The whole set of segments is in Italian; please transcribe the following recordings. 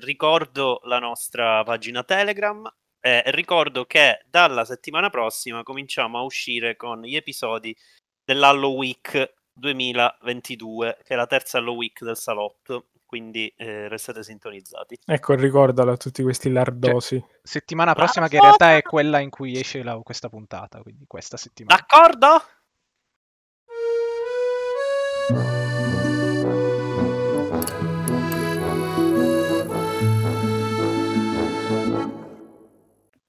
ricordo la nostra pagina Telegram. Eh, ricordo che dalla settimana prossima cominciamo a uscire con gli episodi dell'Hallow Week 2022, che è la terza Hallow Week del salotto quindi eh, restate sintonizzati. Ecco, ricordalo a tutti questi lardosi. Cioè, settimana prossima ah, che in realtà è quella in cui esce la, questa puntata, quindi questa settimana. D'accordo?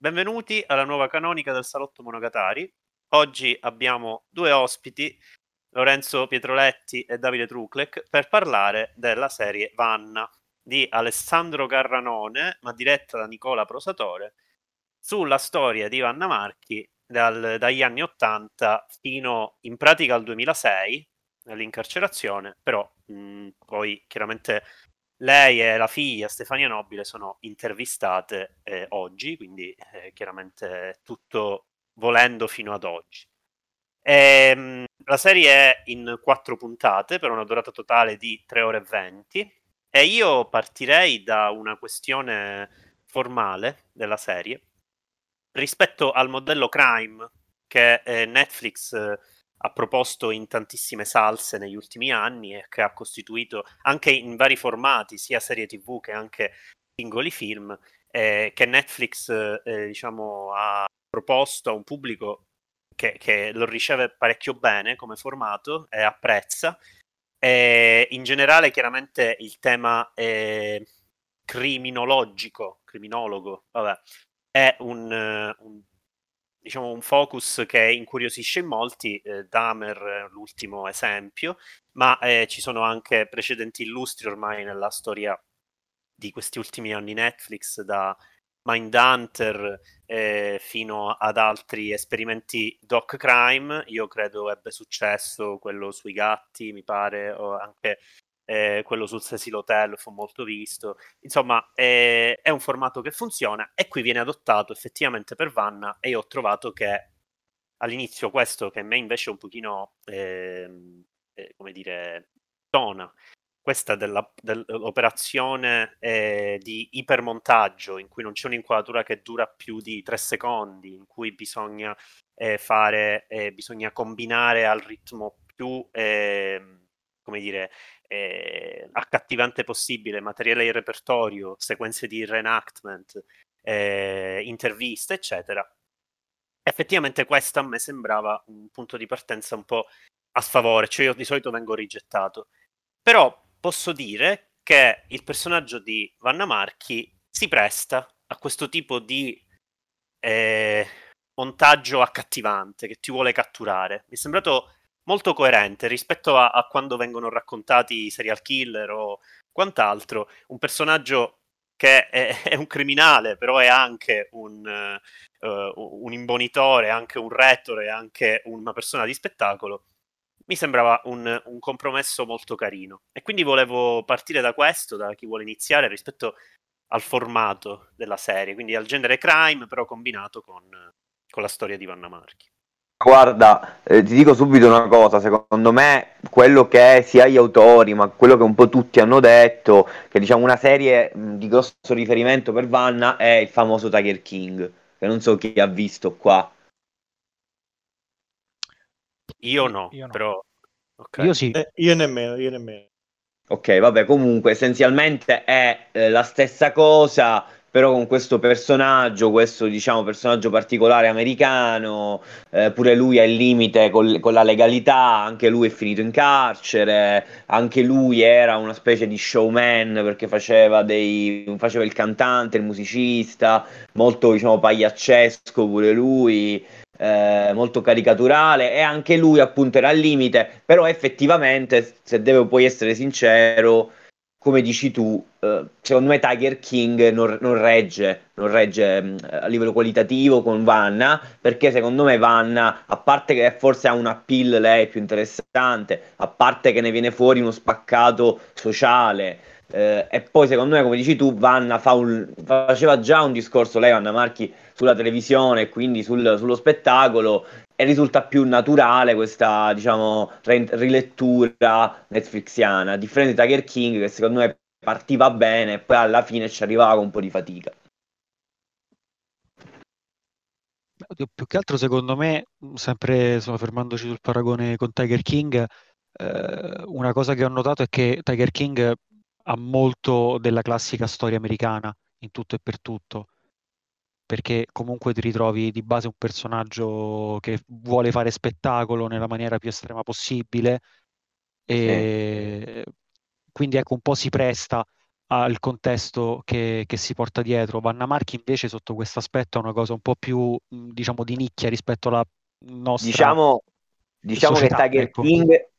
Benvenuti alla nuova canonica del Salotto Monogatari. Oggi abbiamo due ospiti Lorenzo Pietroletti e Davide Truclec per parlare della serie Vanna di Alessandro Carranone, ma diretta da Nicola Prosatore, sulla storia di Vanna Marchi dal, dagli anni 80 fino in pratica al 2006 nell'incarcerazione, però mh, poi chiaramente lei e la figlia Stefania Nobile sono intervistate eh, oggi, quindi eh, chiaramente tutto volendo fino ad oggi. E, ehm, la serie è in quattro puntate per una durata totale di 3 ore e 20 e io partirei da una questione formale della serie rispetto al modello crime che eh, Netflix eh, ha proposto in tantissime salse negli ultimi anni e che ha costituito anche in vari formati, sia serie tv che anche singoli film, eh, che Netflix eh, diciamo, ha proposto a un pubblico che, che, lo riceve parecchio bene come formato e apprezza. E in generale, chiaramente, il tema è criminologico, criminologo, vabbè, è un, un, diciamo, un focus che incuriosisce in molti. Eh, Dahmer l'ultimo esempio, ma eh, ci sono anche precedenti illustri ormai nella storia di questi ultimi anni Netflix, da Mindhunter eh, fino ad altri esperimenti doc crime. Io credo ebbe successo quello sui gatti, mi pare, o anche eh, quello sul Cecil Hotel fu molto visto. Insomma, eh, è un formato che funziona e qui viene adottato effettivamente per Vanna e io ho trovato che all'inizio questo che a me invece un pochino, ehm, eh, come dire, tona questa della, dell'operazione eh, di ipermontaggio in cui non c'è un'inquadratura che dura più di tre secondi, in cui bisogna eh, fare, eh, bisogna combinare al ritmo più, ehm, come dire, eh, accattivante possibile, materiale di repertorio, sequenze di reenactment, eh, interviste, eccetera. Effettivamente questo a me sembrava un punto di partenza un po' a sfavore, cioè io di solito vengo rigettato. Però posso dire che il personaggio di Vanna Marchi si presta a questo tipo di eh, montaggio accattivante che ti vuole catturare. Mi è sembrato molto coerente rispetto a, a quando vengono raccontati i serial killer o quant'altro. Un personaggio che è, è un criminale, però è anche un, uh, un imbonitore, anche un rettore, anche una persona di spettacolo mi sembrava un, un, compromesso molto carino. E quindi volevo partire da questo, da chi vuole iniziare, rispetto al formato della serie, quindi al genere crime, però combinato con, con la storia di Vanna Marchi. Guarda, eh, ti dico subito una cosa, secondo me quello che sia gli autori, ma quello che un po' tutti hanno detto, che diciamo una serie di grosso riferimento per Vanna è il famoso Tiger King, che non so chi ha visto qua. Io no, io no. però... Okay. Io sì. Eh, io nemmeno, io nemmeno. Ok, vabbè, comunque essenzialmente è eh, la stessa cosa, però con questo personaggio, questo diciamo personaggio particolare americano, eh, pure lui è il limite col, con la legalità, anche lui è finito in carcere, anche lui era una specie di showman perché faceva, dei, faceva il cantante, il musicista, molto diciamo pagliaccesco pure lui eh, molto caricaturale e anche lui appunto era al limite, però effettivamente, se devo poi essere sincero, come dici tu, eh, secondo me Tiger King non, non regge, non regge mh, a livello qualitativo con Vanna, perché secondo me Vanna, a parte che forse ha una pill lei più interessante, a parte che ne viene fuori uno spaccato sociale, eh, e poi secondo me, come dici tu, Vanna fa un, faceva già un discorso, lei Vanna Marchi, sulla televisione e quindi sul, sullo spettacolo e risulta più naturale questa, diciamo, re- rilettura netflixiana, a differenza di Tiger King che secondo me partiva bene e poi alla fine ci arrivava con un po' di fatica. Più che altro secondo me, sempre insomma, fermandoci sul paragone con Tiger King, eh, una cosa che ho notato è che Tiger King ha molto della classica storia americana in tutto e per tutto perché comunque ti ritrovi di base un personaggio che vuole fare spettacolo nella maniera più estrema possibile e sì. quindi ecco un po' si presta al contesto che, che, si porta dietro. Vanna Marchi invece sotto questo aspetto è una cosa un po' più diciamo di nicchia rispetto alla nostra diciamo, diciamo società, che Tiger, ecco. King,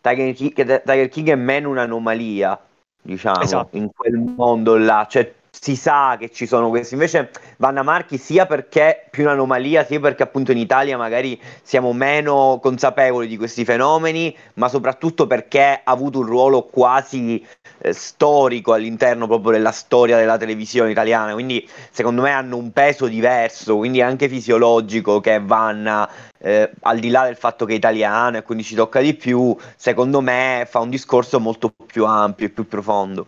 Tiger, King, Tiger King è meno un'anomalia diciamo esatto. in quel mondo là cioè si sa che ci sono questi. Invece Vanna Marchi sia perché più un'anomalia, sia perché appunto in Italia magari siamo meno consapevoli di questi fenomeni, ma soprattutto perché ha avuto un ruolo quasi eh, storico all'interno proprio della storia della televisione italiana. Quindi secondo me hanno un peso diverso, quindi anche fisiologico che Vanna, eh, al di là del fatto che è italiano e quindi ci tocca di più, secondo me fa un discorso molto più ampio e più profondo.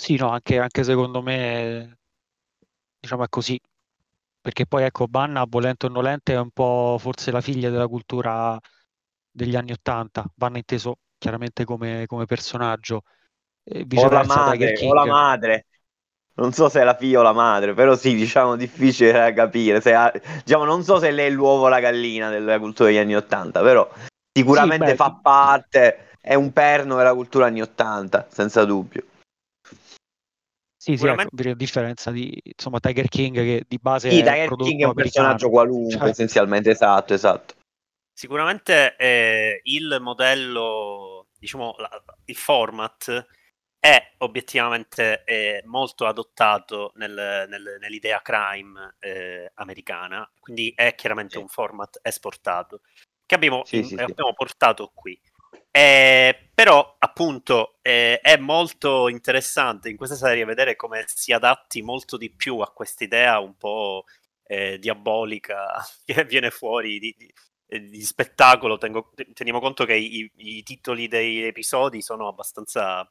Sì, no, anche, anche secondo me, diciamo è così, perché poi ecco, Banna, volente o nolente, è un po' forse la figlia della cultura degli anni Ottanta, Banna inteso chiaramente come, come personaggio, e o la madre, o la madre. Non so se è la figlia o la madre, però sì, diciamo difficile da capire. Se ha, diciamo, non so se lei è l'uovo o la gallina della cultura degli anni Ottanta, però sicuramente sì, beh, fa parte, è un perno della cultura anni Ottanta, senza dubbio. Sì, sì, ecco, a differenza di insomma, Tiger King che di base sì, è Tiger King è un personaggio qualunque, cioè... essenzialmente, esatto, esatto. Sicuramente eh, il modello, diciamo, la, il format è obiettivamente eh, molto adottato nel, nel, nell'idea crime eh, americana, quindi è chiaramente sì. un format esportato che abbiamo, sì, in, abbiamo portato qui. Eh, però appunto eh, è molto interessante in questa serie vedere come si adatti molto di più a quest'idea un po' eh, diabolica che viene fuori di, di, eh, di spettacolo. Tengo, teniamo conto che i, i, titoli degli episodi sono abbastanza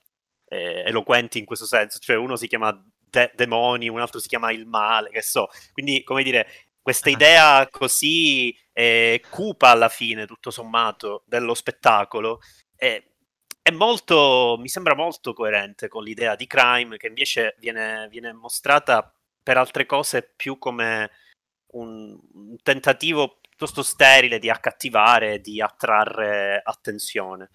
eh, eloquenti in questo senso, cioè uno si chiama de- Demoni, un altro si chiama Il Male, che so. Quindi, come dire, questa idea così eh, cupa alla fine, tutto sommato, dello spettacolo, è, è, molto, mi sembra molto coerente con l'idea di crime che invece viene, viene mostrata per altre cose più come un, un tentativo piuttosto sterile di accattivare, di attrarre attenzione.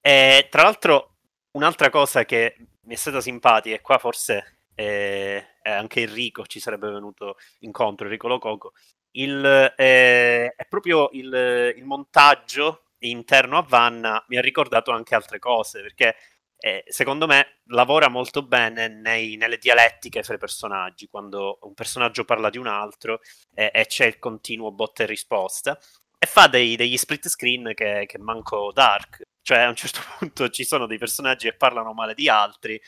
E tra l'altro un'altra cosa che mi è stata simpatica, e qua forse eh, anche Enrico ci sarebbe venuto incontro, Enrico Lococo, il, eh, è proprio il, il, montaggio interno a Vanna mi ha ricordato anche altre cose, perché eh, secondo me lavora molto bene nei, nelle dialettiche fra i personaggi, quando un personaggio parla di un altro e c'è il continuo botta e risposta, e fa dei, degli split screen che, che manco Dark, cioè a un certo punto ci sono dei personaggi che parlano male di altri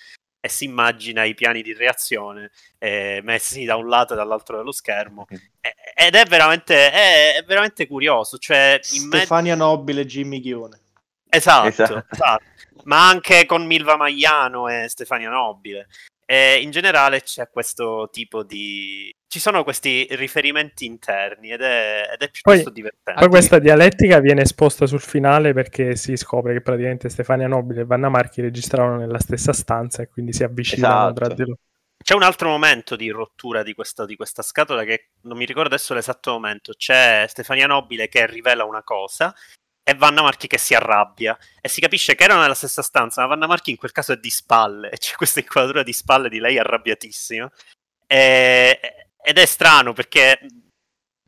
e si immagina i piani di reazione eh, messi da un lato e dall'altro dello schermo. Ed è veramente, è, è veramente curioso cioè, Stefania me... Nobile e Jimmy Ghione. Esatto, esatto. esatto, ma anche con Milva Magliano e Stefania Nobile e in generale c'è questo tipo di ci sono questi riferimenti interni ed è, ed è piuttosto poi, divertente. Poi questa dialettica viene esposta sul finale perché si scopre che praticamente Stefania Nobile e Vanna Marchi registravano nella stessa stanza e quindi si avvicinano esatto. tra di loro. C'è un altro momento di rottura di questa, di questa scatola che non mi ricordo adesso l'esatto momento. C'è Stefania Nobile che rivela una cosa e Vanna Marchi che si arrabbia e si capisce che erano nella stessa stanza, ma Vanna Marchi in quel caso è di spalle e c'è questa inquadratura di spalle di lei arrabbiatissima. E, ed è strano perché,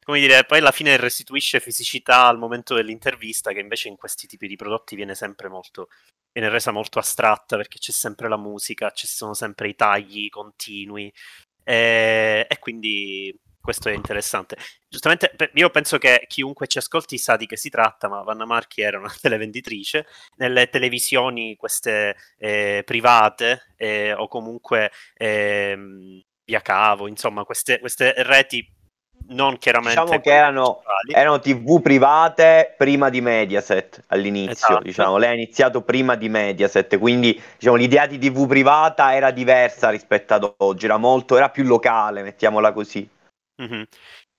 come dire, poi alla fine restituisce fisicità al momento dell'intervista, che invece in questi tipi di prodotti viene sempre molto, viene resa molto astratta perché c'è sempre la musica, ci sono sempre i tagli continui. E, e quindi questo è interessante. Giustamente, io penso che chiunque ci ascolti sa di che si tratta, ma Vanna Marchi era una televenditrice. Nelle televisioni, queste eh, private eh, o comunque eh, via cavo, insomma, queste, queste reti non chiaramente diciamo che erano, erano, tv private prima di Mediaset all'inizio esatto. diciamo. lei ha iniziato prima di Mediaset quindi diciamo, l'idea di tv privata era diversa rispetto ad oggi era molto era più locale mettiamola così mm-hmm.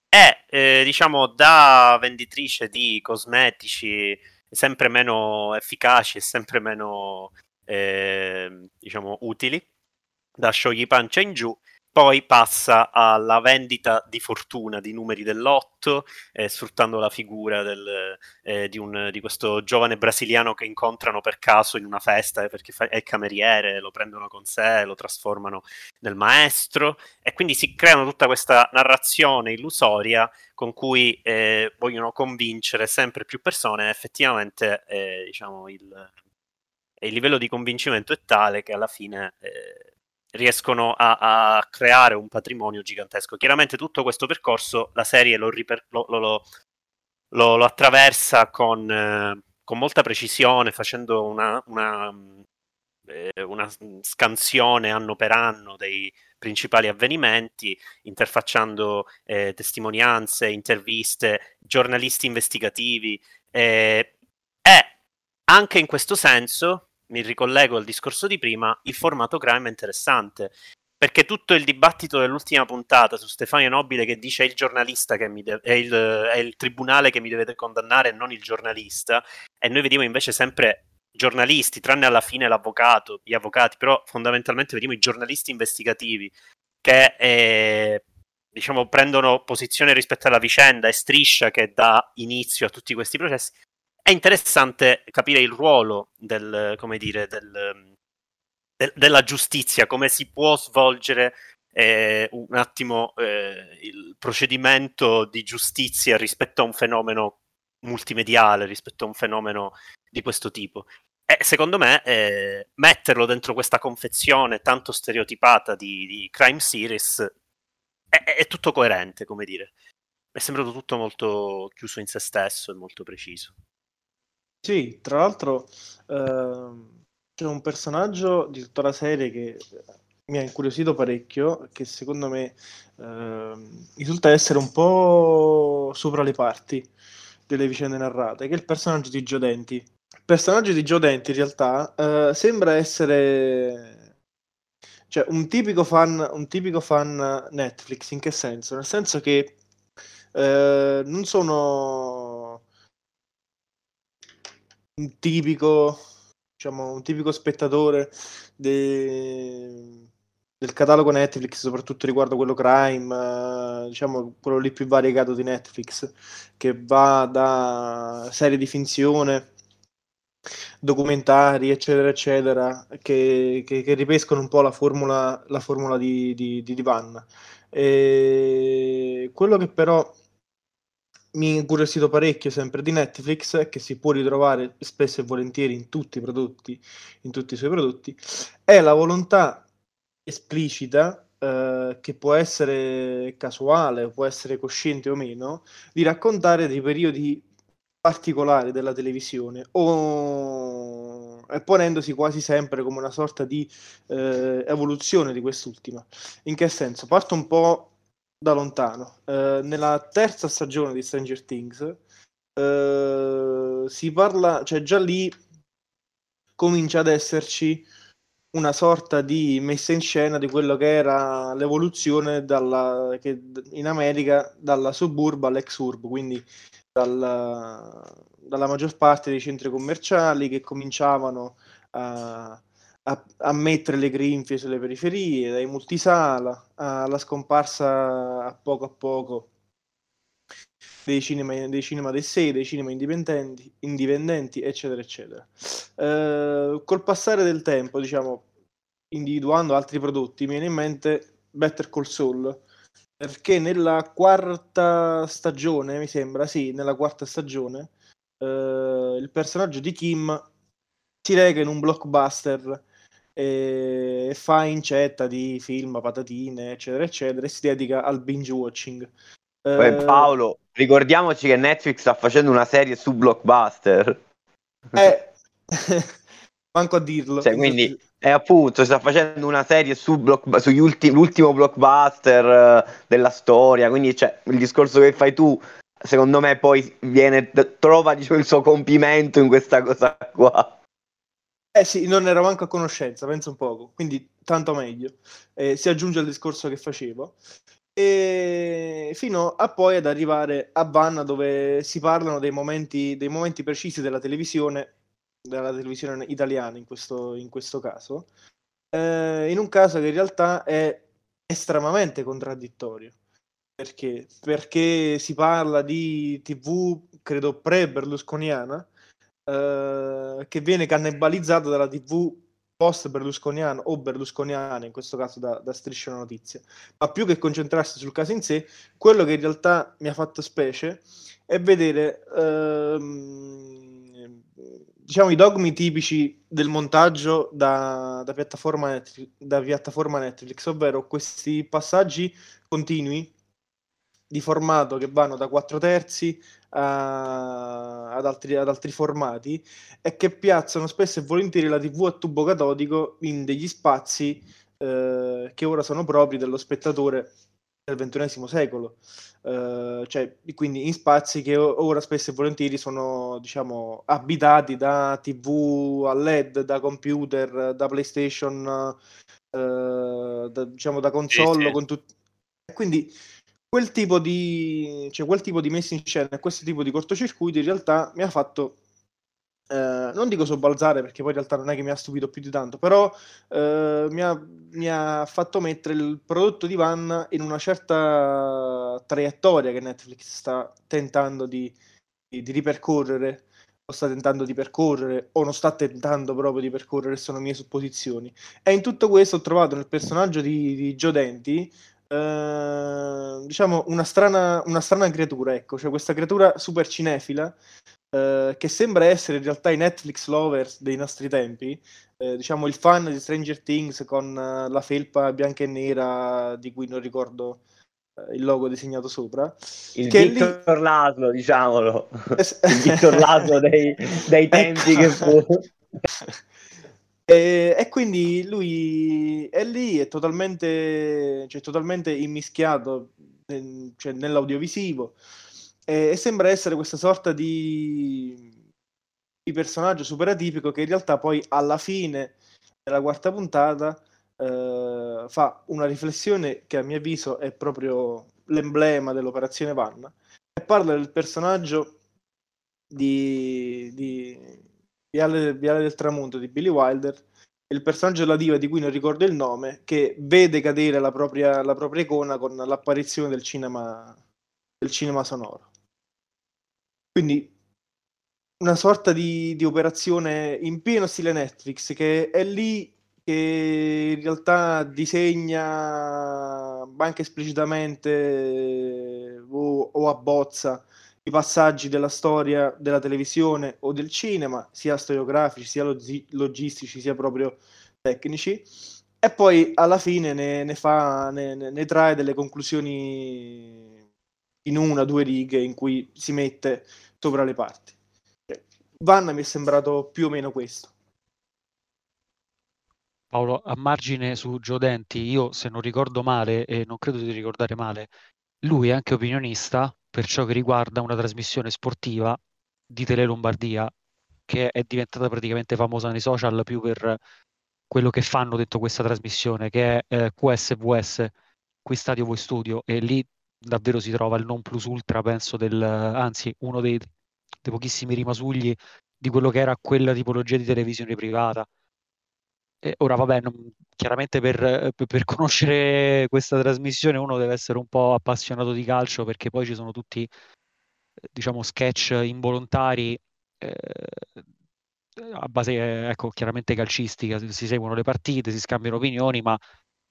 e eh, diciamo da venditrice di cosmetici sempre meno efficaci e sempre meno eh, diciamo utili da sciogli pancia in giù poi passa alla vendita di fortuna di numeri dell'otto, eh, sfruttando la figura del, eh, di, un, di, questo giovane brasiliano che incontrano per caso in una festa eh, perché fa, è cameriere, lo prendono con sé, lo trasformano nel maestro e quindi si creano tutta questa narrazione illusoria con cui eh, vogliono convincere sempre più persone. Effettivamente, eh, diciamo, il, il, livello di convincimento è tale che alla fine eh, riescono a, a, creare un patrimonio gigantesco. Chiaramente tutto questo percorso la serie lo, riper- lo, lo, lo attraversa con, eh, con, molta precisione, facendo una, una, eh, una, scansione anno per anno dei principali avvenimenti, interfacciando eh, testimonianze, interviste, giornalisti investigativi. e anche in questo senso mi ricollego al discorso di prima, il formato crime è interessante. Perché tutto il dibattito dell'ultima puntata su Stefano Nobile che dice è il giornalista che mi deve, è, il, è il tribunale che mi deve condannare e non il giornalista, e noi vediamo invece sempre giornalisti, tranne alla fine l'avvocato, gli avvocati, però fondamentalmente vediamo i giornalisti investigativi che eh, diciamo prendono posizione rispetto alla vicenda e striscia che dà inizio a tutti questi processi è interessante capire il ruolo del, dire, del, del, della giustizia, come si può svolgere eh, un attimo eh, il procedimento di giustizia rispetto a un fenomeno multimediale, rispetto a un fenomeno di questo tipo. E secondo me eh, metterlo dentro questa confezione tanto stereotipata di, di crime series è, è, tutto coerente, come dire. È sembrato tutto molto chiuso in se stesso e molto preciso. Sì, tra l'altro ehm, c'è un personaggio di tutta la serie che mi ha incuriosito parecchio, che secondo me ehm, risulta essere un po' sopra le parti delle vicende narrate, che è il personaggio di Joe Denti. Il personaggio di Joe Denti in realtà eh, sembra essere cioè, un, tipico fan, un tipico fan Netflix, in che senso? Nel senso che eh, non sono un tipico, diciamo, un tipico spettatore de... del catalogo Netflix, soprattutto riguardo quello crime, eh, diciamo quello lì più variegato di Netflix, che va da serie di finzione documentari, eccetera, eccetera, che, che, che ripescono un po' la formula, la formula di, di, di Divan. E quello che però mi incuriosito parecchio sempre di Netflix, che si può ritrovare spesso e volentieri in tutti i prodotti, in tutti i suoi prodotti, è la volontà esplicita, eh, che può essere casuale, può essere cosciente o meno, di raccontare dei periodi particolari della televisione o ponendosi quasi sempre come una sorta di eh, evoluzione di quest'ultima. In che senso? Parto un po' da lontano. Eh, nella terza stagione di Stranger Things eh, si parla, cioè già lì comincia ad esserci una sorta di messa in scena di quello che era l'evoluzione dalla, che in America dalla suburba all'ex-urb, quindi dalla, dalla maggior parte dei centri commerciali che cominciavano a, a, a, mettere le grinfie sulle periferie, dai multisala alla scomparsa a poco a poco dei cinema, dei cinema dei sé, dei cinema indipendenti, indipendenti eccetera, eccetera. Eh, col passare del tempo, diciamo, individuando altri prodotti, mi viene in mente Better Call Saul, perché nella quarta stagione, mi sembra, sì, nella quarta stagione, eh, il personaggio di Kim si reca in un blockbuster e fa incetta di film, patatine, eccetera, eccetera, e si dedica al binge watching. Eh, Paolo, ricordiamoci che Netflix sta facendo una serie su Blockbuster. Eh, manco a dirlo. Cioè, quindi E appunto sta facendo una serie su block, sugli ulti, l'ultimo blockbuster uh, della storia, quindi cioè, il discorso che fai tu, secondo me poi viene, trova diciamo, il suo compimento in questa cosa qua. Eh sì, non ero manco a conoscenza, penso un poco, quindi tanto meglio. Eh, si aggiunge al discorso che facevo. E fino a poi ad arrivare a Vanna dove si parlano dei momenti, dei momenti precisi della televisione della televisione italiana in questo, in questo caso, eh, in un caso che in realtà è estremamente contraddittorio. Perché? Perché si parla di TV, credo pre-berlusconiana, eh, che viene cannibalizzata dalla TV post-berlusconiana o berlusconiana, in questo caso da, da Striscia una notizia. Ma più che concentrarsi sul caso in sé, quello che in realtà mi ha fatto specie è vedere... Ehm, diciamo, i dogmi tipici del montaggio da, da, piattaforma Netflix, da piattaforma Netflix, ovvero questi passaggi continui di formato che vanno da 4 terzi a, ad, altri, ad, altri, formati e che piazzano spesso e volentieri la TV a tubo catodico in degli spazi eh, che ora sono propri dello spettatore del ventunesimo secolo. Uh, cioè, quindi in spazi che ora spesso e volentieri sono diciamo, abitati da TV a LED, da computer, da PlayStation, uh, da, diciamo, da console. Sì, sì. Con tut... Quindi quel tipo, di, cioè, quel tipo di messa in scena, questo tipo di cortocircuito in realtà mi ha fatto eh, non dico sobbalzare perché poi in realtà non è che mi ha stupito più di tanto, però eh, mi, ha, mi, ha, fatto mettere il prodotto di Van in una certa traiettoria che Netflix sta tentando di, di, di ripercorrere o sta tentando di percorrere o non sta tentando proprio di percorrere, sono mie supposizioni. E in tutto questo ho trovato nel personaggio di, di Joe Denti eh, diciamo una strana, una strana creatura, ecco, cioè questa creatura super cinefila eh, che sembra essere in realtà i Netflix lovers dei nostri tempi, eh, diciamo il fan di Stranger Things con uh, la felpa bianca e nera di cui non ricordo uh, il logo disegnato sopra. Il Victor lì... Laslo, diciamolo. il Victor Laslo dei, dei tempi ecco. che fu. E, e, quindi lui è lì, è totalmente, cioè, totalmente immischiato cioè, nell'audiovisivo. E, e sembra essere questa sorta di, di, personaggio super atipico che in realtà poi alla fine della quarta puntata eh, fa una riflessione che a mio avviso è proprio l'emblema dell'operazione Vanna e parla del personaggio di, di Viale, Viale del Tramonto di Billy Wilder il personaggio della diva di cui non ricordo il nome, che vede cadere la propria, la propria icona con l'apparizione del cinema, del cinema sonoro. Quindi una sorta di, di, operazione in pieno stile Netflix che è lì che in realtà disegna anche esplicitamente o, o abbozza passaggi della storia della televisione o del cinema, sia storiografici, sia log- logistici, sia proprio tecnici, e poi alla fine ne, ne, fa, ne, ne trae delle conclusioni in una o due righe in cui si mette sopra le parti. Vanna mi è sembrato più o meno questo. Paolo, a margine su Gio Denti, io se non ricordo male, e non credo di ricordare male, lui è anche opinionista per ciò che riguarda una trasmissione sportiva di Tele Lombardia, che è diventata praticamente famosa nei social più per quello che fanno dentro questa trasmissione, che è eh, QSVS, Qui Stadio Voi Studio, e lì davvero si trova il non plus ultra, penso, del, anzi, uno dei, dei pochissimi rimasugli di quello che era quella tipologia di televisione privata. E ora, vabbè, non, chiaramente per, per, conoscere questa trasmissione uno deve essere un po' appassionato di calcio perché poi ci sono tutti, diciamo, sketch involontari eh, a base, ecco, chiaramente calcistica, si seguono le partite, si scambiano opinioni, ma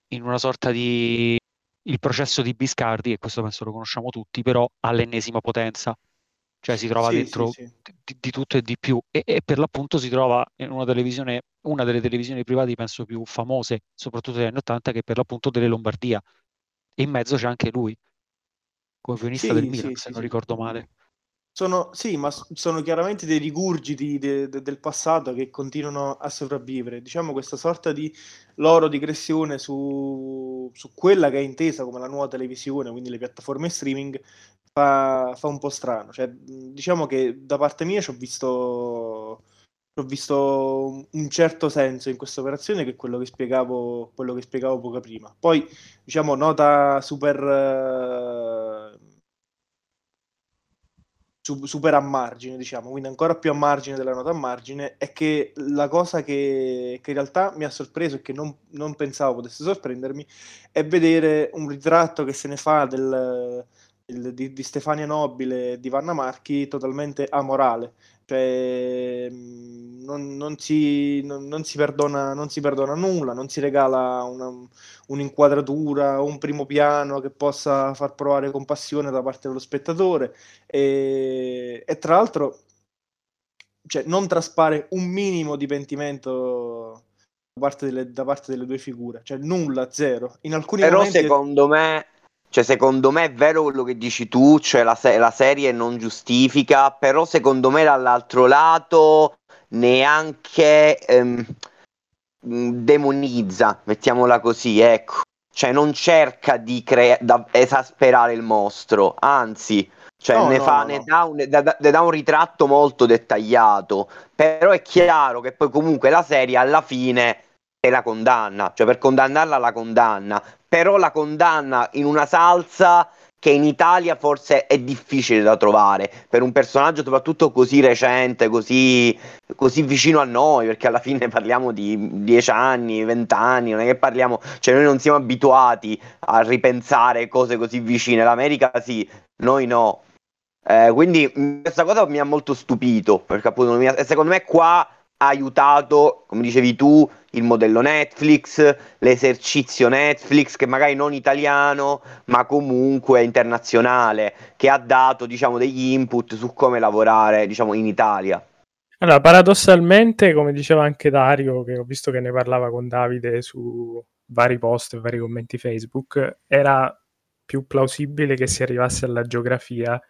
in una sorta di il processo di Biscardi, e questo penso lo conosciamo tutti, però all'ennesima potenza, cioè si trova sì, dentro sì, sì. Di, di, tutto e di più, e, e, per l'appunto si trova in una televisione, una delle televisioni private penso più famose, soprattutto negli anni 80, che è per l'appunto delle Lombardia, e in mezzo c'è anche lui, come vionista del Milan, se non ricordo male. sono, sì, ma sono chiaramente dei rigurgiti de, de, del passato che continuano a sopravvivere. Diciamo questa sorta di loro digressione su, su quella che è intesa come la nuova televisione, quindi le piattaforme streaming, fa, fa un po' strano. Cioè, diciamo che da parte mia ci ho visto, ho visto un certo senso in questa operazione che è quello che spiegavo, quello che spiegavo poco prima. Poi, diciamo, nota super... Uh, super a margine, diciamo, quindi ancora più a margine della nota a margine, è che la cosa che, che in realtà mi ha sorpreso e che non, non, pensavo potesse sorprendermi è vedere un ritratto che se ne fa del, del, di, di, Stefania Nobile e di Vanna Marchi totalmente amorale, cioè non, non, si, non, non, si perdona, non si perdona nulla, non si regala una, un'inquadratura, un primo piano che possa far provare compassione da parte dello spettatore. E, e tra l'altro cioè, non traspare un minimo di pentimento da parte delle, da parte delle due figure, cioè nulla, zero. In alcuni Però momenti... secondo me cioè, secondo me è vero quello che dici tu, cioè la, se- la, serie non giustifica, però secondo me dall'altro lato neanche ehm, demonizza, mettiamola così, ecco. Cioè non cerca di crea- da- esasperare il mostro, anzi, cioè no, ne, no, fa, no, ne, dà un, da, ne, dà un, ritratto molto dettagliato, però è chiaro che poi comunque la serie alla fine te la condanna, cioè per condannarla la condanna, però la condanna in una salsa che in Italia forse è difficile da trovare per un personaggio soprattutto così recente, così, così vicino a noi, perché alla fine parliamo di 10 anni, 20 anni, non è che parliamo, cioè noi non siamo abituati a ripensare cose così vicine, l'America sì, noi no. Eh, quindi questa cosa mi ha molto stupito, perché appunto secondo me qua aiutato, come dicevi tu, il modello Netflix, l'esercizio Netflix, che magari non italiano, ma comunque internazionale, che ha dato, diciamo, degli input su come lavorare, diciamo, in Italia. Allora, paradossalmente, come diceva anche Dario, che ho visto che ne parlava con Davide su vari post e vari commenti Facebook, era più plausibile che si arrivasse alla geografia,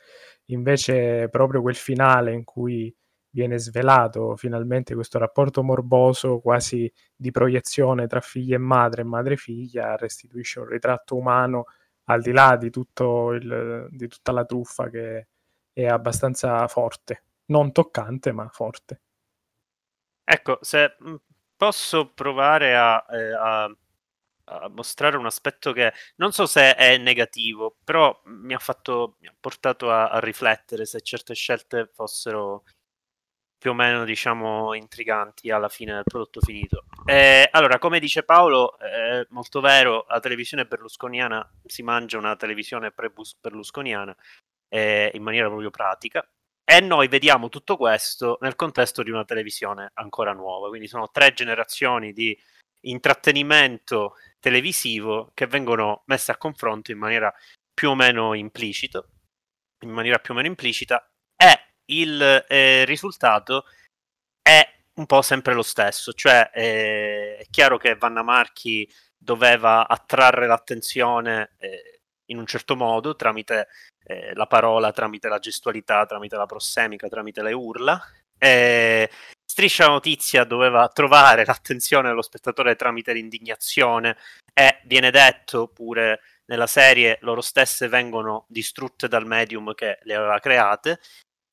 invece proprio quel finale in cui viene svelato finalmente questo rapporto morboso quasi di proiezione tra figlia e madre e madre-figlia, restituisce un ritratto umano al di là di, il, di tutta la truffa che è abbastanza forte, non toccante ma forte. Ecco, se mm, posso provare a, eh, a, a, mostrare un aspetto che non so se è negativo, però mi ha, fatto, mi ha portato a, a riflettere se certe scelte fossero più o meno diciamo intriganti alla fine del prodotto finito. Eh, allora, come dice Paolo, è eh, molto vero, la televisione berlusconiana si mangia una televisione pre-berlusconiana eh, in maniera proprio pratica. E noi vediamo tutto questo nel contesto di una televisione ancora nuova, quindi sono tre generazioni di intrattenimento televisivo che vengono messe a confronto in maniera più o meno implicita, in maniera più o meno implicita. E il eh, risultato è un po' sempre lo stesso, cioè eh, è chiaro che Vanna Marchi doveva attrarre l'attenzione eh, in un certo modo tramite eh, la parola, tramite la gestualità, tramite la prossemica, tramite le urla. Striscia Notizia doveva trovare l'attenzione dello spettatore tramite l'indignazione e viene detto pure nella serie loro stesse vengono distrutte dal medium che le aveva create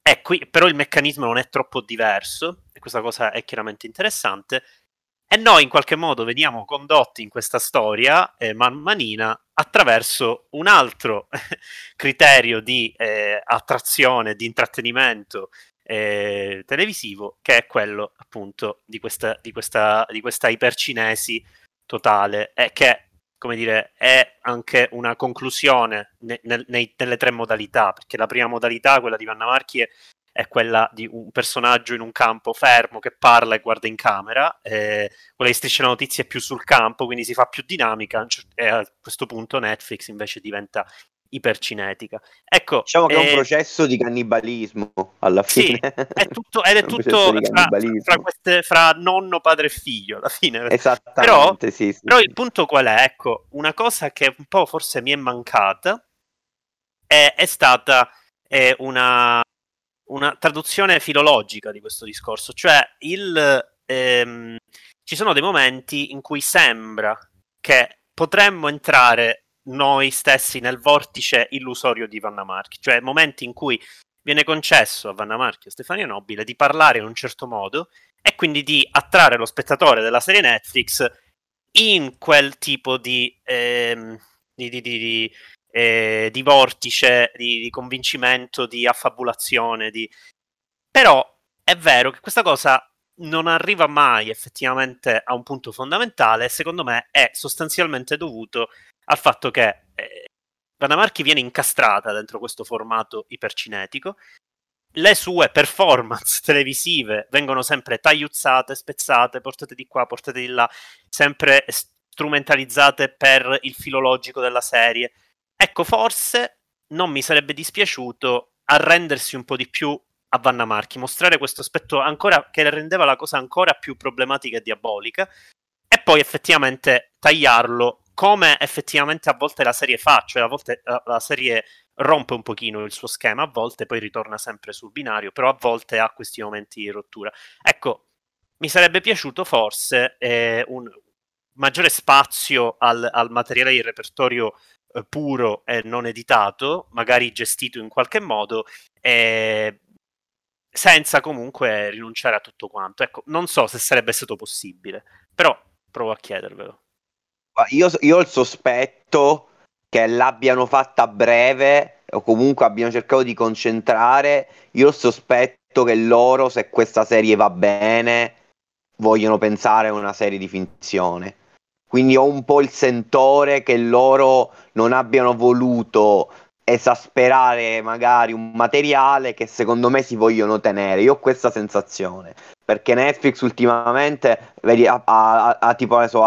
è qui, però il meccanismo non è troppo diverso, e questa cosa è chiaramente interessante. E noi in qualche modo veniamo condotti in questa storia eh, man manina attraverso un altro criterio di eh, attrazione, di intrattenimento eh, televisivo, che è quello appunto di questa, di questa, di questa ipercinesi totale, e che come dire, è anche una conclusione ne, ne, nei, nelle tre modalità, perché la prima modalità, quella di Vanna Marchi, è, è, quella di un personaggio in un campo fermo che parla e guarda in camera, eh, quella di Striscia la Notizia è più sul campo, quindi si fa più dinamica, e a questo punto Netflix invece diventa ipercinetica. Ecco, diciamo che è un eh, processo di cannibalismo alla fine. Sì, è tutto, ed è, è tutto fra, fra, queste, fra, nonno, padre e figlio alla fine. Esattamente, però, sì, sì, però il punto qual è? Ecco, una cosa che un po' forse mi è mancata è, è stata è una, una traduzione filologica di questo discorso, cioè il, ehm, ci sono dei momenti in cui sembra che potremmo entrare noi stessi nel vortice illusorio di Vanna Marchi, cioè momenti in cui viene concesso a Vanna Marchi e a Stefania Nobile di parlare in un certo modo e quindi di attrarre lo spettatore della serie Netflix in quel tipo di, ehm, di, di, di eh, vortice, di, convincimento, di affabulazione. Però è vero che questa cosa non arriva mai effettivamente a un punto fondamentale, secondo me è sostanzialmente dovuto al fatto che eh, Vanamarchi viene incastrata dentro questo formato ipercinetico, le sue performance televisive vengono sempre tagliuzzate, spezzate, portate di qua, portate di là, sempre strumentalizzate per il filologico della serie. Ecco, forse non mi sarebbe dispiaciuto arrendersi un po' di più a Vanna Marchi, mostrare questo aspetto ancora che rendeva la cosa ancora più problematica e diabolica e poi effettivamente tagliarlo come effettivamente a volte la serie fa, cioè a volte la, la serie rompe un pochino il suo schema, a volte poi ritorna sempre sul binario, però a volte ha questi momenti di rottura. Ecco, mi sarebbe piaciuto forse eh, un maggiore spazio al, al materiale di repertorio eh, puro e non editato, magari gestito in qualche modo, eh, senza comunque rinunciare a tutto quanto. Ecco, non so se sarebbe stato possibile, però provo a chiedervelo. Io, io ho il sospetto che l'abbiano fatta a breve o comunque abbiano cercato di concentrare. Io sospetto che loro, se questa serie va bene, vogliono pensare a una serie di finzione. Quindi ho un po' il sentore che loro non abbiano voluto esasperare magari un materiale che secondo me si vogliono tenere. Io ho questa sensazione perché Netflix ultimamente vedi, ha, ha, ha tipo adesso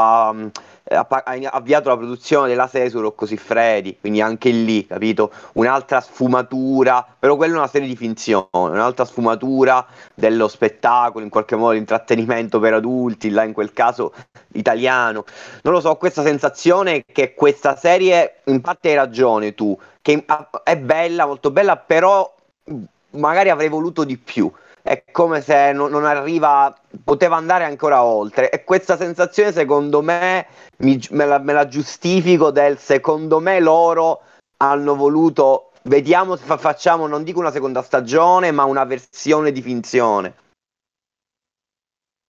avviato la produzione della serie su Rocco Siffredi, quindi anche lì, capito? Un'altra sfumatura, però quella è una serie di finzione, un'altra sfumatura dello spettacolo, in qualche modo intrattenimento per adulti, là in quel caso italiano. Non lo so, ho questa sensazione che questa serie, in parte hai ragione tu, che è bella, molto bella, però magari avrei voluto di più è come se non, non, arriva, poteva andare ancora oltre. E questa sensazione, secondo me, mi, me, la, me, la, giustifico del secondo me loro hanno voluto, vediamo se fa, facciamo, non dico una seconda stagione, ma una versione di finzione.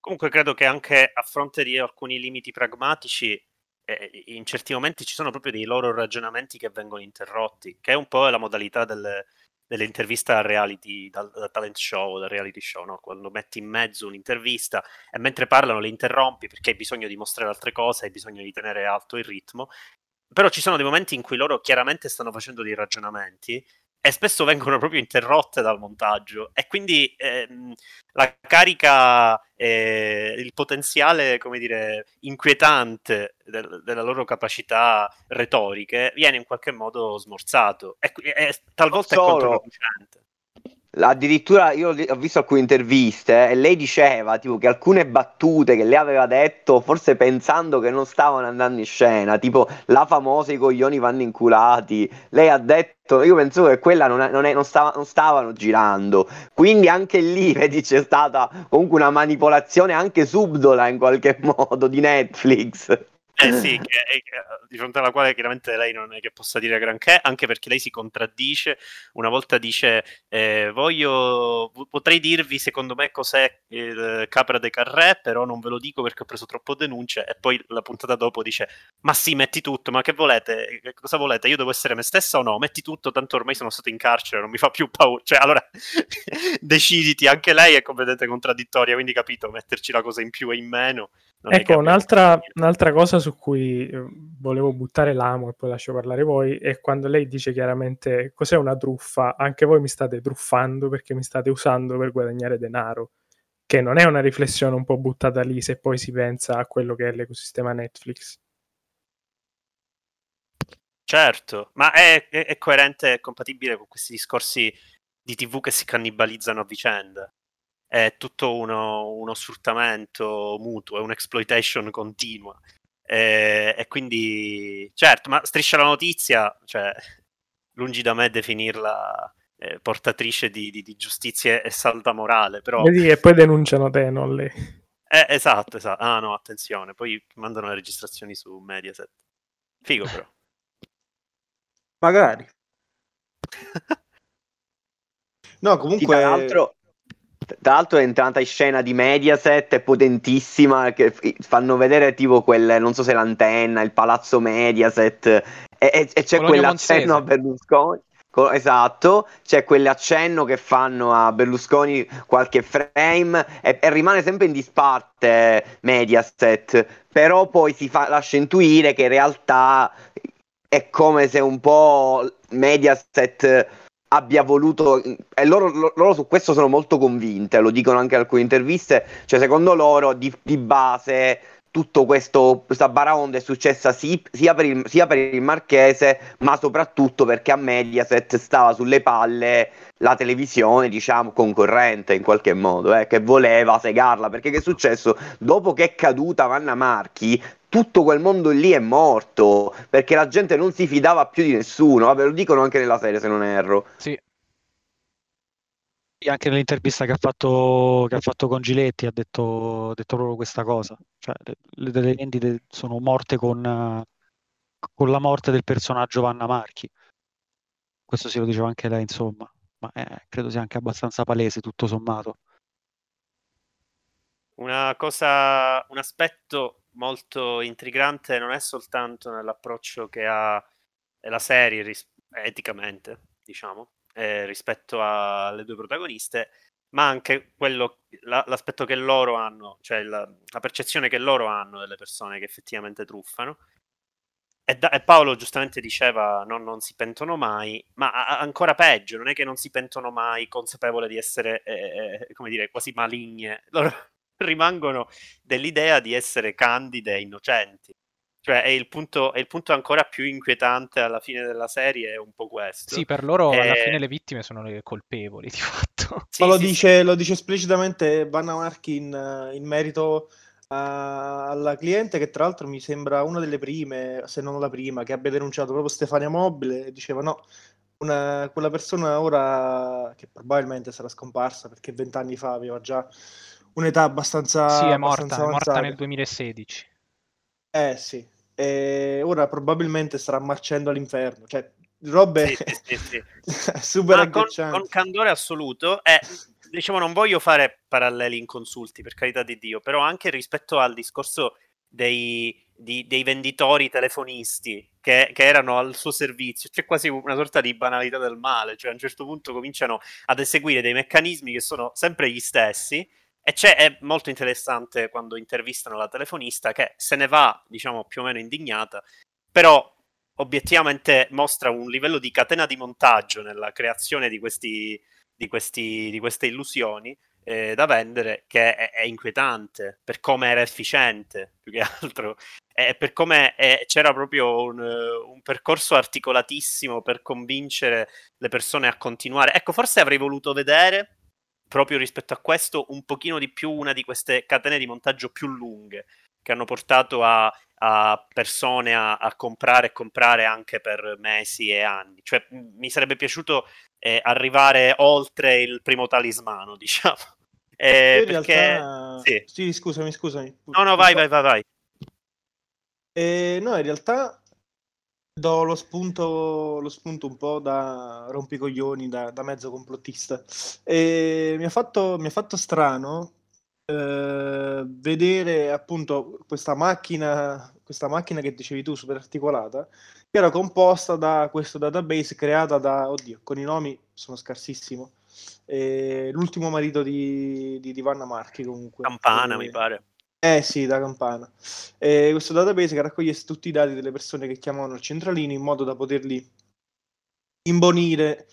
Comunque credo che anche a fronte di alcuni limiti pragmatici, eh, in certi momenti ci sono proprio dei loro ragionamenti che vengono interrotti, che è un po' la modalità del, dell'intervista al reality, dal, dal, talent show, dal reality show, no? quando metti in mezzo un'intervista e mentre parlano le interrompi perché hai bisogno di mostrare altre cose, hai bisogno di tenere alto il ritmo, però ci sono dei momenti in cui loro chiaramente stanno facendo dei ragionamenti e spesso vengono proprio interrotte dal montaggio. E quindi ehm, la carica, eh, il potenziale, come dire, inquietante del, della loro capacità retoriche viene in qualche modo smorzato. E, e talvolta è controproducente addirittura io ho visto alcune interviste e lei diceva tipo che alcune battute che lei aveva detto forse pensando che non stavano andando in scena tipo la famosa i coglioni vanno inculati. Lei ha detto io penso che quella non, è, non, è, non, stava, non stavano girando. Quindi anche lì vedi c'è stata comunque una manipolazione anche subdola in qualche modo di Netflix eh sì, che, che, di fronte alla quale chiaramente lei non è che possa dire granché, anche perché lei si contraddice. Una volta dice: eh, Voglio, potrei dirvi secondo me cos'è il Capra de Carré, però non ve lo dico perché ho preso troppo denunce. E poi la puntata dopo dice: Ma sì, metti tutto, ma che volete? Cosa volete? Io devo essere me stessa o no? Metti tutto, tanto ormai sono stato in carcere, non mi fa più paura. Cioè, allora deciditi, anche lei è completamente contraddittoria, quindi capito, metterci la cosa in più e in meno. Ecco, un'altra, un'altra, cosa su cui eh, volevo buttare l'amo e poi lascio parlare voi è quando lei dice chiaramente cos'è una truffa, anche voi mi state truffando perché mi state usando per guadagnare denaro, che non è una riflessione un po' buttata lì se poi si pensa a quello che è l'ecosistema Netflix. Certo, ma è, è, è coerente e compatibile con questi discorsi di TV che si cannibalizzano a vicenda è tutto uno, uno sfruttamento mutuo, è un'exploitation continua. E, e, quindi, certo, ma striscia la notizia, cioè, lungi da me definirla eh, portatrice di, di, di, giustizia e salda morale. Però... Vedi, e poi denunciano te, non lei. Eh, esatto, esatto. Ah no, attenzione, poi mandano le registrazioni su Mediaset. Figo però. Magari. no, comunque... Sì, tra l'altro... Tra l'altro è entrata in scena di Mediaset, è potentissima, che fanno vedere tipo quelle, non so se l'antenna, il palazzo Mediaset, e, e, e c'è quell'accenno a Berlusconi. Esatto, c'è quell'accenno che fanno a Berlusconi qualche frame e, e, rimane sempre in disparte Mediaset, però poi si fa, lascia intuire che in realtà è come se un po' Mediaset abbia voluto e loro, loro, su questo sono molto convinte, lo dicono anche in alcune interviste, cioè secondo loro di, di base tutto questo, questa baraonda è successa sì, sia, per il, sia, per il, Marchese, ma soprattutto perché a Mediaset stava sulle palle la televisione, diciamo, concorrente in qualche modo, eh, che voleva segarla. Perché che è successo? Dopo che è caduta Vanna Marchi, tutto quel mondo lì è morto perché la gente non si fidava più di nessuno. Vabbè, lo dicono anche nella serie, se non erro. Sì, anche nell'intervista che ha fatto, che ha fatto con Giletti ha detto, detto proprio questa cosa. Cioè, le, le vendite sono morte con, con, la morte del personaggio Vanna Marchi. Questo si lo diceva anche lei, insomma, ma eh, credo sia anche abbastanza palese tutto sommato. Una cosa, un aspetto molto intrigante non è soltanto nell'approccio che ha la serie ris- eticamente, diciamo, eh, rispetto alle due protagoniste, ma anche quello, la, l'aspetto che loro hanno, cioè la, la, percezione che loro hanno delle persone che effettivamente truffano. E, da, e Paolo giustamente diceva non, non, si pentono mai, ma a, ancora peggio, non è che non si pentono mai consapevole di essere, eh, eh come dire, quasi maligne. Loro rimangono dell'idea di essere candide e innocenti. Cioè, è il, punto, è il punto ancora più inquietante alla fine della serie, è un po' questo. Sì, per loro e... alla fine le vittime sono le colpevoli, di fatto. Sì, lo, sì, dice, sì. lo, dice, esplicitamente Vanna Marchi in, in merito a, alla cliente, che tra l'altro mi sembra una delle prime, se non la prima, che abbia denunciato proprio Stefania Mobile, e diceva no, una, quella persona ora, che probabilmente sarà scomparsa perché vent'anni fa aveva già un'età abbastanza... Sì, è morta, è morta nel 2016. Eh sì, e ora probabilmente starà marcendo all'inferno. Cioè, robe sì, sì, sì, super ah, con, con, candore assoluto. Eh, diciamo, non voglio fare paralleli inconsulti, per carità di Dio, però anche rispetto al discorso dei, di, dei venditori telefonisti che, che, erano al suo servizio, c'è quasi una sorta di banalità del male, cioè a un certo punto cominciano ad eseguire dei meccanismi che sono sempre gli stessi e c'è, è molto interessante quando intervistano la telefonista che se ne va, diciamo, più o meno indignata, però obiettivamente mostra un livello di catena di montaggio nella creazione di, questi, di, questi, di queste illusioni eh, da vendere che è, è, inquietante per come era efficiente più che altro e per come è, c'era proprio un, un, percorso articolatissimo per convincere le persone a continuare. Ecco, forse avrei voluto vedere proprio rispetto a questo un pochino di più una di queste catene di montaggio più lunghe che hanno portato a, a persone a, a, comprare e comprare anche per mesi e anni. Cioè, mi sarebbe piaciuto eh, arrivare oltre il primo talismano, diciamo. Eh, perché... Realtà... Sì. sì. scusami, scusami. No, no, vai, vai, vai, vai. Eh, no, in realtà Do lo spunto, lo spunto un po' da rompicoglioni, da, da mezzo complottista. E mi ha fatto, mi ha fatto strano eh, vedere appunto questa macchina, questa macchina che dicevi tu, super articolata, che era composta da questo database creata da, oddio, con i nomi sono scarsissimo. E l'ultimo marito di, di, di Vanna Marchi comunque. Campana, e, mi pare. Eh sì, da campana. E questo database che raccoglie tutti i dati delle persone che chiamano il centralino in modo da poterli imbonire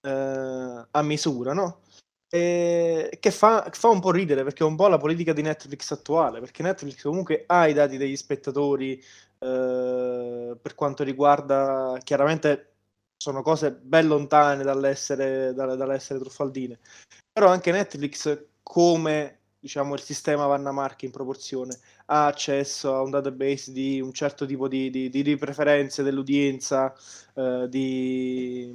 eh, a misura, no? E che fa, fa, un po' ridere perché è un po' la politica di Netflix attuale, perché Netflix comunque ha i dati degli spettatori eh, per quanto riguarda, chiaramente sono cose ben lontane dall'essere, dall'essere truffaldine, però anche Netflix come diciamo, il sistema Vanna Marchi in proporzione ha accesso a un database di un certo tipo di, di, di preferenze dell'udienza, eh, di,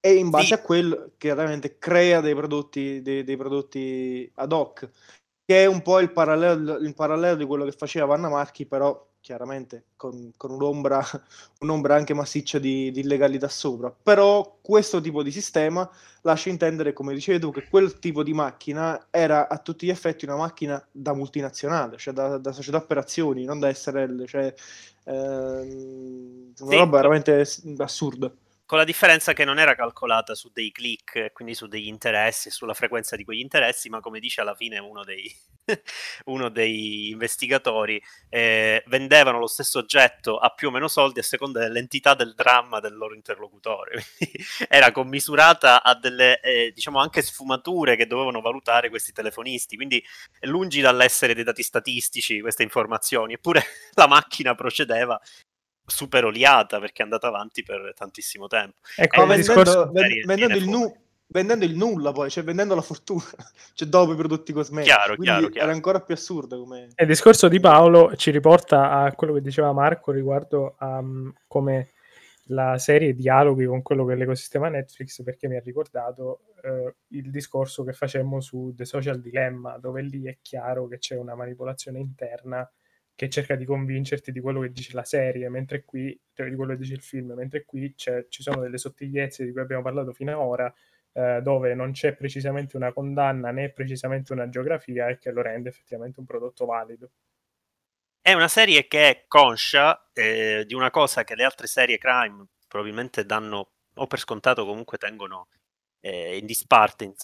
e in base Sì. a quello chiaramente crea dei prodotti, dei, dei prodotti ad hoc, che è un po' il parallelo, il parallelo di quello che faceva Vanna Marchi, però chiaramente con, con un'ombra, un'ombra anche massiccia di, di illegalità sopra. Però questo tipo di sistema lascia intendere, come dicevi tu, che quel tipo di macchina era a tutti gli effetti una macchina da multinazionale, cioè da, da società per azioni, non da SRL, cioè ehm, una Sì. roba veramente assurda. Con la differenza che non era calcolata su dei click, quindi su degli interessi, sulla frequenza di quegli interessi, ma come dice alla fine uno dei, uno dei investigatori, eh, vendevano lo stesso oggetto a più o meno soldi a seconda dell'entità del dramma del loro interlocutore. Quindi era commisurata a delle, eh, diciamo, anche sfumature che dovevano valutare questi telefonisti. Quindi lungi dall'essere dei dati statistici queste informazioni, eppure la macchina procedeva super oliata perché è andata avanti per tantissimo tempo. Ecco, vendendo- discorso... vendendo, vendendo il nu- vendendo il nulla poi, cioè vendendo la fortuna, cioè dopo i prodotti cosmetici. Chiaro, chiaro, chiaro. era ancora più assurda come... E il discorso di Paolo ci riporta a quello che diceva Marco riguardo a mm, come la serie dialoghi con quello che è l'ecosistema Netflix, perché mi ha ricordato eh, il discorso che facemmo su The Social Dilemma, dove lì è chiaro che c'è una manipolazione interna che cerca di convincerti di quello che dice la serie, mentre qui, cioè di quello che dice il film, mentre qui ci sono delle sottigliezze di cui abbiamo parlato fino ad ora, eh, dove non c'è precisamente una condanna né precisamente una geografia e che lo rende effettivamente un prodotto valido. È una serie che è conscia eh, di una cosa che le altre serie crime probabilmente danno o per scontato comunque tengono eh, in disparte, in-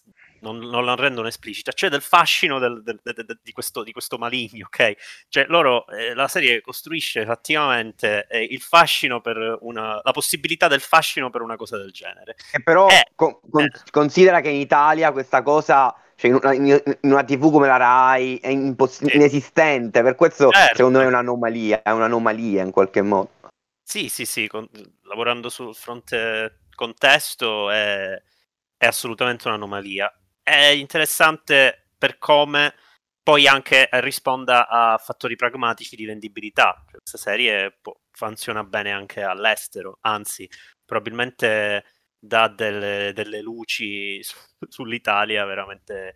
non, non la rendono esplicita, cioè del fascino del- del- de- de- di, questo, di questo maligno, ok? Cioè loro, eh, la serie costruisce effettivamente eh, il fascino per una, la possibilità del fascino per una cosa del genere. Che però Eh, con- con- eh. considera che in Italia questa cosa, cioè in una, in- una TV come la Rai, è imposs- inesistente. Per questo Certo. secondo me è un'anomalia, è un'anomalia in qualche modo. Sì, sì, sì, con- lavorando sul fronte contesto è, è assolutamente un'anomalia. È interessante per come poi anche risponda a fattori pragmatici di vendibilità. Cioè, Questa serie può- funziona bene anche all'estero, anzi, probabilmente dà delle, delle luci su- sull'Italia veramente,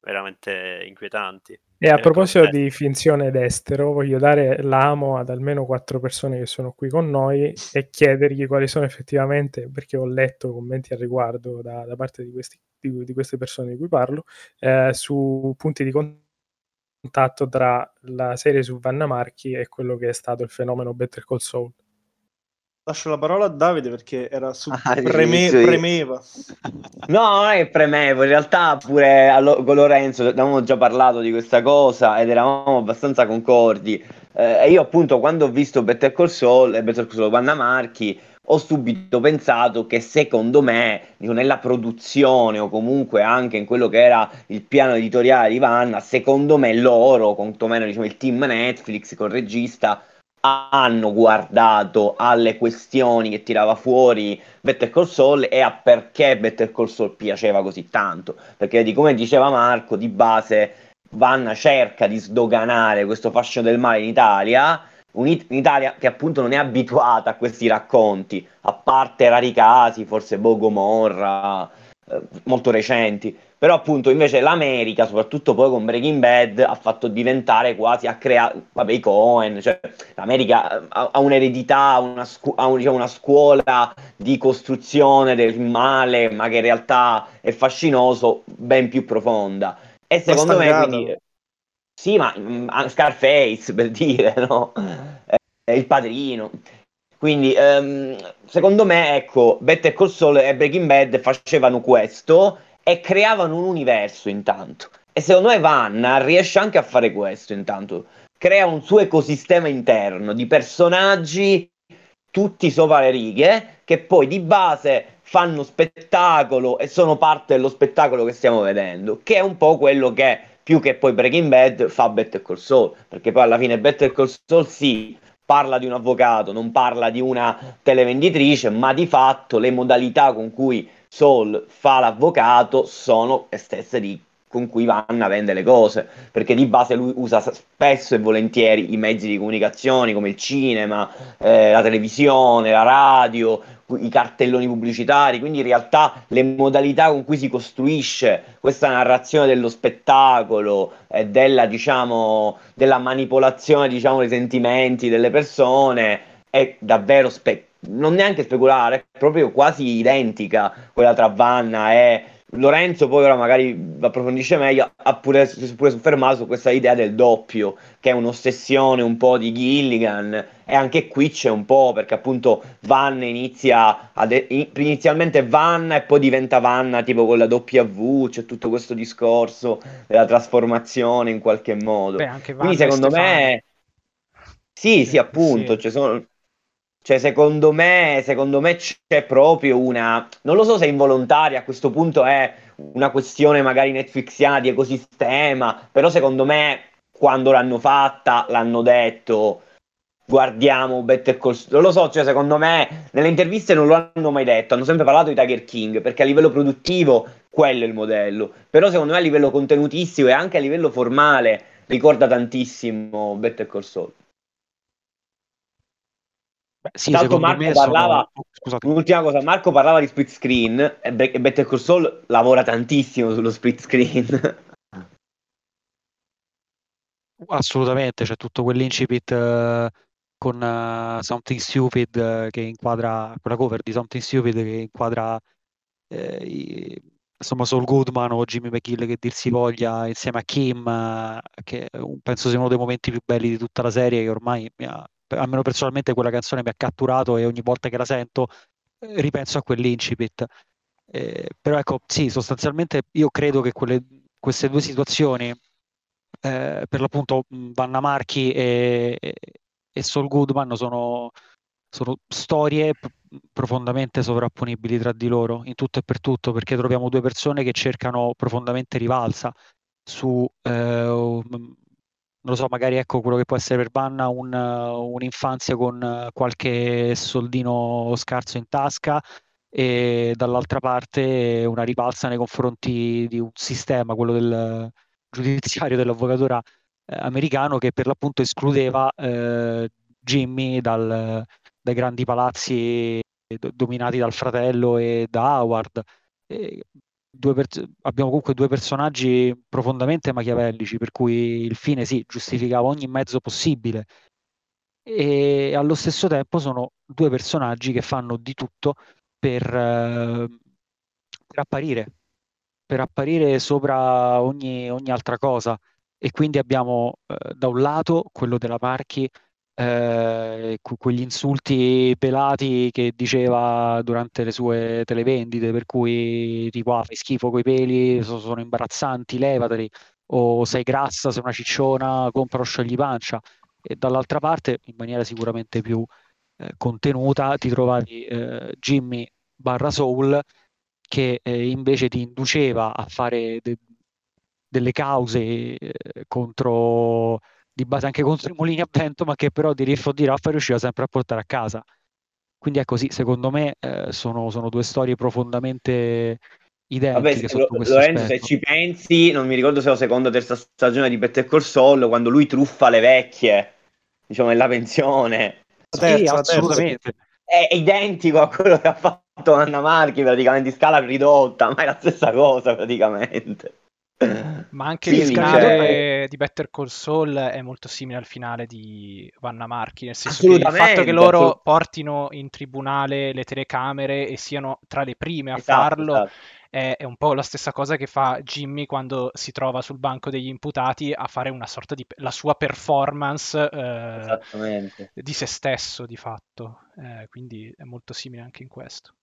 veramente inquietanti. E a Eh, proposito di finzione d'estero, voglio dare l'amo ad almeno quattro persone che sono qui con noi e chiedergli quali sono effettivamente, perché ho letto commenti al riguardo da, da parte di, questi- di- di queste persone di cui parlo, eh, su punti di contatto tra la serie su Vanna Marchi e quello che è stato il fenomeno Better Call Saul. Lascio la parola a Davide perché era su Ah, preme- premeva. No, non è che premevo, in realtà pure a Lo- con Lorenzo avevamo già parlato di questa cosa ed eravamo abbastanza concordi. Eh, e io appunto quando ho visto Better Call Saul e Better Call Saul Vanna Marchi ho subito pensato che secondo me nella produzione o comunque anche in quello che era il piano editoriale di Vanna, secondo me loro, quantomeno diciamo, il team Netflix col regista, hanno guardato alle questioni che tirava fuori Better Call Saul e a perché Better Call Saul piaceva così tanto. Perché di come diceva Marco, di base Vanna cerca di sdoganare questo fascino del male in Italia, un'It- un'Italia che appunto non è abituata a questi racconti, a parte rari casi, forse Bogomorra, eh, molto recenti. Però appunto invece l'America, soprattutto poi con Breaking Bad, ha fatto diventare quasi, ha creato, vabbè i Cohen, cioè l'America eh, ha, ha un'eredità, una, scu- ha un- diciamo, una scuola di costruzione del male, ma che in realtà è fascinoso, ben più profonda. E secondo me quindi... Sì, ma mm, Scarface per dire, no? Eh, il padrino. Quindi, ehm, secondo me, ecco, Better Call Saul e Breaking Bad facevano questo e creavano un universo intanto. E secondo me Vanna riesce anche a fare questo intanto. Crea un suo ecosistema interno di personaggi tutti sopra le righe che poi di base fanno spettacolo e sono parte dello spettacolo che stiamo vedendo, che è un po' quello che più che poi Breaking Bad fa Better Call Saul, perché poi alla fine Better Call Saul sì, parla di un avvocato, non parla di una televenditrice, ma di fatto le modalità con cui Saul fa l'avvocato sono le stesse di con cui Vanna vende le cose, perché di base lui usa spesso e volentieri i mezzi di comunicazione come il cinema, eh, la televisione, la radio, i cartelloni pubblicitari, quindi in realtà le modalità con cui si costruisce questa narrazione dello spettacolo e della, diciamo, della manipolazione diciamo, dei sentimenti delle persone è davvero spe- non neanche speculare, è proprio quasi identica quella tra Vanna e Lorenzo poi ora magari approfondisce meglio, ha pure, pure soffermato su questa idea del doppio, che è un'ossessione un po' di Gilligan, e anche qui c'è un po', perché appunto Vanna inizia, ad, inizialmente Vanna e poi diventa Vanna tipo con la W, c'è tutto questo discorso della trasformazione in qualche modo. Beh, Quindi secondo me... Sì, sì, appunto, sì. Cioè sono, cioè, secondo me, secondo me c'è proprio una. Non lo so se è involontaria, a questo punto è una questione magari Netflixiana di ecosistema, però secondo me quando l'hanno fatta l'hanno detto guardiamo Better Call Saul. Non lo so, cioè secondo me nelle interviste non lo hanno mai detto, hanno sempre parlato di Tiger King perché a livello produttivo quello è il modello, però secondo me a livello contenutistico e anche a livello formale ricorda tantissimo Better Call Saul. Beh, sì, Tanto Marco parlava, sono... un'ultima cosa, Marco parlava di split screen e Better Call Saul lavora tantissimo sullo split screen. Assolutamente, c'è tutto quell'incipit uh, con uh, Something Stupid uh, che inquadra, quella cover di Something Stupid che inquadra i, insomma Saul Goodman o Jimmy McGill che dir si voglia insieme a Kim, che penso sia uno dei momenti più belli di tutta la serie che ormai mi ha almeno personalmente quella canzone mi ha catturato e ogni volta che la sento eh, ripenso a quell'incipit. Eh, però ecco, sì, sostanzialmente io credo che quelle, queste due situazioni, eh, per l'appunto Vanna Marchi e, e Sol Goodman, sono, sono storie profondamente sovrapponibili tra di loro, in tutto e per tutto, perché troviamo due persone che cercano profondamente rivalsa su eh, non lo so, magari ecco quello che può essere per Vanna un, un'infanzia con qualche soldino scarso in tasca e dall'altra parte una rivalsa nei confronti di un sistema, quello del giudiziario dell'avvocatura eh, americano che per l'appunto escludeva eh, Jimmy dal, dai grandi palazzi dominati dal fratello e da Howard. E per- abbiamo comunque due personaggi profondamente machiavellici, per cui il fine sì, giustificava ogni mezzo possibile. E allo stesso tempo sono due personaggi che fanno di tutto per, eh, per apparire, per apparire sopra ogni, ogni altra cosa. E quindi abbiamo eh, da un lato quello della Marchi eh, quegli insulti pelati che diceva durante le sue televendite, per cui tipo ah, fai schifo coi peli, sono imbarazzanti, levateli, o sei grassa, sei una cicciona, compra lo scioglipancia. E dall'altra parte, in maniera sicuramente più eh, contenuta, ti trovavi eh, Jimmy barra Soul che eh, invece ti induceva a fare de- delle cause eh, contro di base anche contro i mulini a vento, ma che però di Riffo di Raffa riusciva sempre a portare a casa. Quindi è così, secondo me eh, sono, sono, due storie profondamente identiche. Vabbè, lo, Lorenzo, se ci pensi, non mi ricordo se è la seconda o terza stagione di Better Call Saul, quando lui truffa le vecchie, diciamo, nella pensione. Sì, assolutamente. È identico a quello che ha fatto Anna Marchi, praticamente in scala ridotta, ma è la stessa cosa praticamente. Ma anche sì, il finale di Better Call Saul è molto simile al finale di Vanna Marchi, nel senso che il fatto che loro portino in tribunale le telecamere e siano tra le prime a esatto, farlo esatto. È, è, un po' la stessa cosa che fa Jimmy quando si trova sul banco degli imputati a fare una sorta di la sua performance eh, di se stesso di fatto. Eh, quindi è molto simile anche in questo.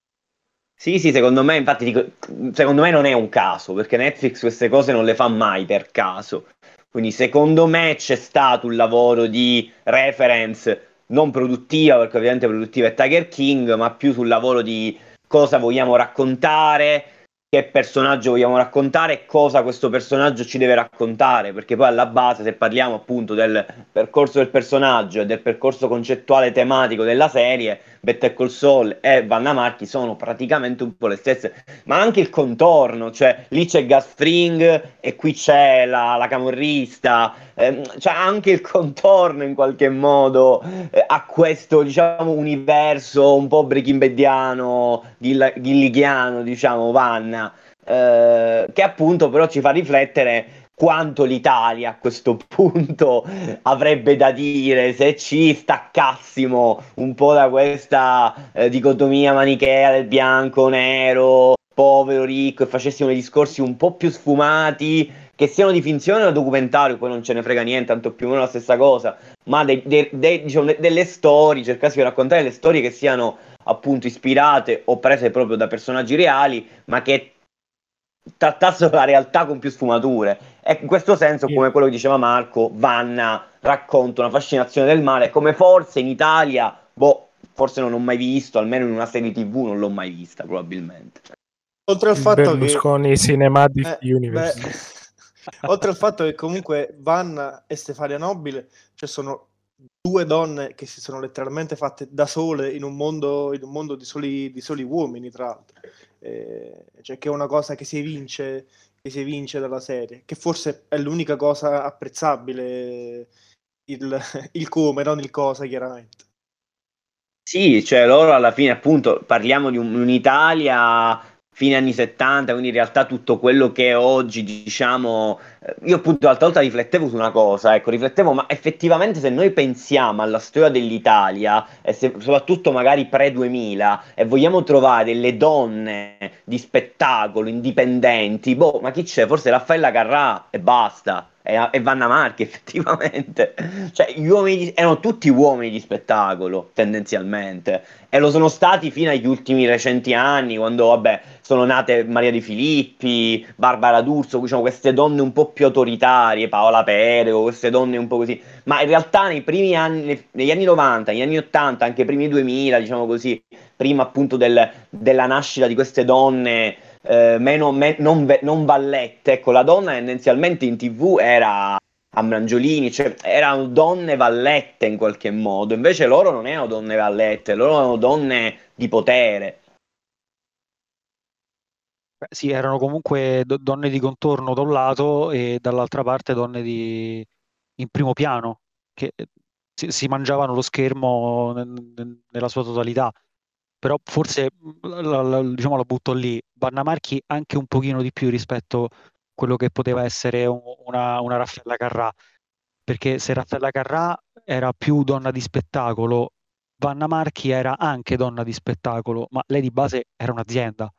Sì, sì, secondo me, infatti, dico, secondo me non è un caso, perché Netflix queste cose non le fa mai per caso. Quindi secondo me c'è stato un lavoro di reference non produttiva, perché ovviamente produttiva è Tiger King, ma più sul lavoro di cosa vogliamo raccontare, che personaggio vogliamo raccontare e cosa questo personaggio ci deve raccontare, perché poi alla base, se parliamo appunto del percorso del personaggio e del percorso concettuale tematico della serie, Better Call Saul e Vanna Marchi sono praticamente un po' le stesse, ma anche il contorno, cioè lì c'è Gas Fring e qui c'è la, la camorrista, ehm, cioè anche il contorno in qualche modo eh, a questo, diciamo, universo un po' Breaking Badiano, gillighiano, diciamo, Vanna eh, che appunto però ci fa riflettere quanto l'Italia a questo punto avrebbe da dire se ci staccassimo un po' da questa eh, dicotomia manichea del bianco, nero, povero, ricco e facessimo dei discorsi un po' più sfumati che siano di finzione o documentario, poi non ce ne frega niente, tanto più o meno la stessa cosa, ma dei, dei, dei, diciamo, delle storie, cercassi di raccontare le storie che siano appunto ispirate o prese proprio da personaggi reali, ma che trattassero la realtà con più sfumature. E in questo senso, come quello che diceva Marco, Vanna racconta una fascinazione del male, come forse in Italia, boh, forse non ho mai visto, almeno in una serie TV non l'ho mai vista, probabilmente. Oltre al fatto Berlusconi che... Cinematic eh, Universe. Beh, oltre al fatto che comunque Vanna e Stefania Nobile, cioè sono due donne che si sono letteralmente fatte da sole in un mondo, in un mondo di, soli, di soli uomini, tra l'altro eh, cioè che è una cosa che si evince, che si evince dalla serie, che forse è l'unica cosa apprezzabile, il, il come, non il cosa chiaramente. Sì, cioè loro alla fine appunto parliamo di un, un'Italia fine anni 70, quindi in realtà tutto quello che è oggi, diciamo, eh, io appunto l'altra volta riflettevo su una cosa, ecco, riflettevo, ma effettivamente se noi pensiamo alla storia dell'Italia, e se, soprattutto magari pre-2000, e vogliamo trovare delle donne di spettacolo indipendenti, boh, ma chi c'è? Forse Raffaella Carrà e basta e, Vanna Marchi effettivamente. Cioè, gli uomini di, erano tutti uomini di spettacolo, tendenzialmente, e lo sono stati fino agli ultimi recenti anni, quando, vabbè, sono nate Maria Di Filippi, Barbara D'Urso, diciamo, queste donne un po' più autoritarie, Paola Perego, queste donne un po' così. Ma in realtà nei primi anni, negli anni 90, negli anni 80, anche i primi 2000, diciamo così, prima appunto del, della nascita di queste donne eh, meno, me, non, non, vallette. Ecco, la donna tendenzialmente in tv era a Mangiolini, cioè erano donne vallette in qualche modo, invece loro non erano donne vallette, loro erano donne di potere. Beh, sì, erano comunque do- donne di contorno da un lato e dall'altra parte donne di... in primo piano, che si, si mangiavano lo schermo n- nella sua totalità però forse la, la, diciamo la butto lì, Vanna Marchi anche un pochino di più rispetto a quello che poteva essere una, una Raffaella Carrà, perché se Raffaella Carrà era più donna di spettacolo, Vanna Marchi era anche donna di spettacolo, ma lei di base era un'azienda, era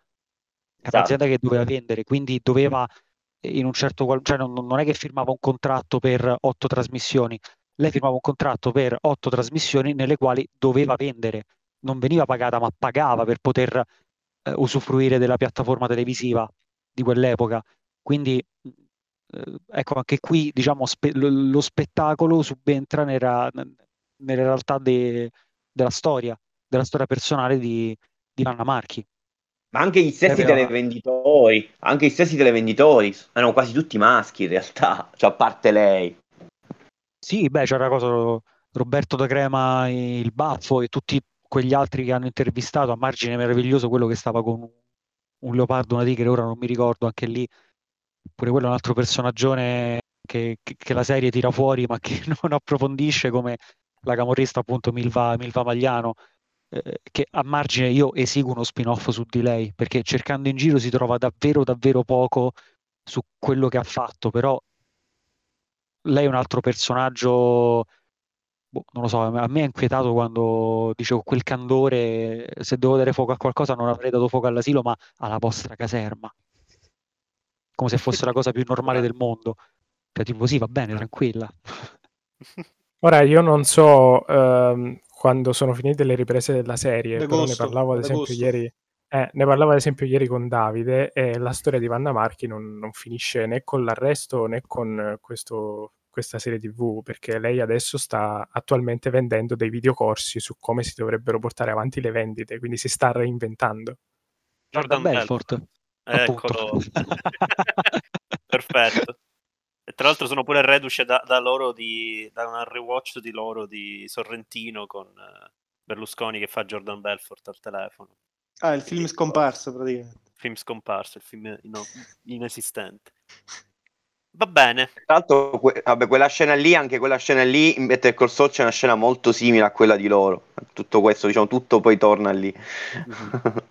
esatto. un'azienda che doveva vendere, quindi doveva in un certo cioè non, non è che firmava un contratto per otto trasmissioni, lei firmava un contratto per otto trasmissioni nelle quali doveva vendere non veniva pagata, ma pagava per poter eh, usufruire della piattaforma televisiva di quell'epoca. Quindi, eh, ecco, anche qui diciamo, spe- lo spettacolo subentra nella, nella realtà de- della storia, della storia personale di, di Anna Marchi. Ma anche gli stessi televenditori, anche gli stessi televenditori erano quasi tutti maschi in realtà, cioè a parte lei. Sì, beh, c'era cosa Roberto da Crema, il baffo e tutti quegli altri che hanno intervistato a margine meraviglioso quello che stava con un leopardo, una tigre, ora non mi ricordo, anche lì pure quello è un altro personaggio che, che, che, la serie tira fuori ma che non approfondisce come la camorrista appunto Milva, Milva Magliano eh, che a margine io esigo uno spin-off su di lei perché cercando in giro si trova davvero davvero poco su quello che ha fatto però lei è un altro personaggio boh, non lo so, a me ha inquietato quando dicevo quel candore, se devo dare fuoco a qualcosa non avrei dato fuoco all'asilo, ma alla vostra caserma. Come se fosse la cosa più normale del mondo. Cioè, tipo, sì, va bene, tranquilla. Ora, io non so ehm, quando sono finite le riprese della serie, però ne parlavo ad esempio ieri. Eh, ne parlavo ad esempio ieri con Davide e la storia di Vanna Marchi non, non finisce né con l'arresto né con questo questa serie TV perché lei adesso sta attualmente vendendo dei videocorsi su come si dovrebbero portare avanti le vendite, quindi si sta reinventando. Jordan Belfort. Eccolo. Perfetto. E tra l'altro sono pure reduce da, da, loro di, da un rewatch di loro di Sorrentino con uh, Berlusconi che fa Jordan Belfort al telefono. Ah, il film scomparso praticamente. Film scomparso, il film no, inesistente. Va bene. Tra l'altro, que- vabbè, quella scena lì, anche quella scena lì, in Better Call Saul c'è una scena molto simile a quella di loro. Tutto questo, diciamo, tutto poi torna lì.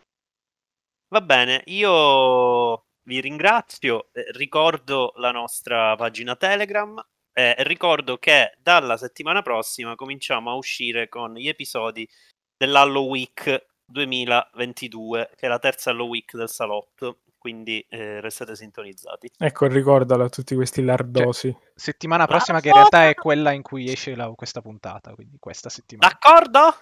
Va bene, io vi ringrazio, eh, ricordo la nostra pagina Telegram eh, ricordo che dalla settimana prossima cominciamo a uscire con gli episodi dell'Hallow Week 2022, che è la terza Hallow Week del salotto quindi eh, restate sintonizzati. Ecco, ricordalo a tutti questi cioè, lardosi. Cioè, settimana prossima, Lardo! che in realtà è quella in cui esce la, questa puntata, quindi questa settimana. D'accordo?